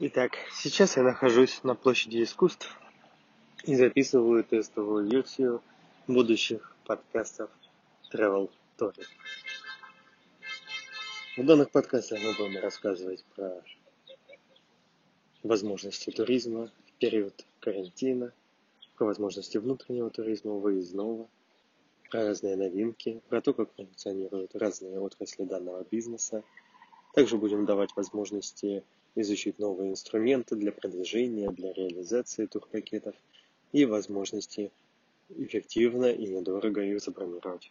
Итак, сейчас я нахожусь на площади искусств и записываю тестовую версию будущих подкастов Travel Tory. В данных подкастах мы будем рассказывать про возможности туризма в период карантина, про возможности внутреннего туризма, выездного, про разные новинки, про то, как функционируют разные отрасли данного бизнеса. Также будем давать возможности изучить новые инструменты для продвижения, для реализации турпакетов и возможности эффективно и недорого их забронировать.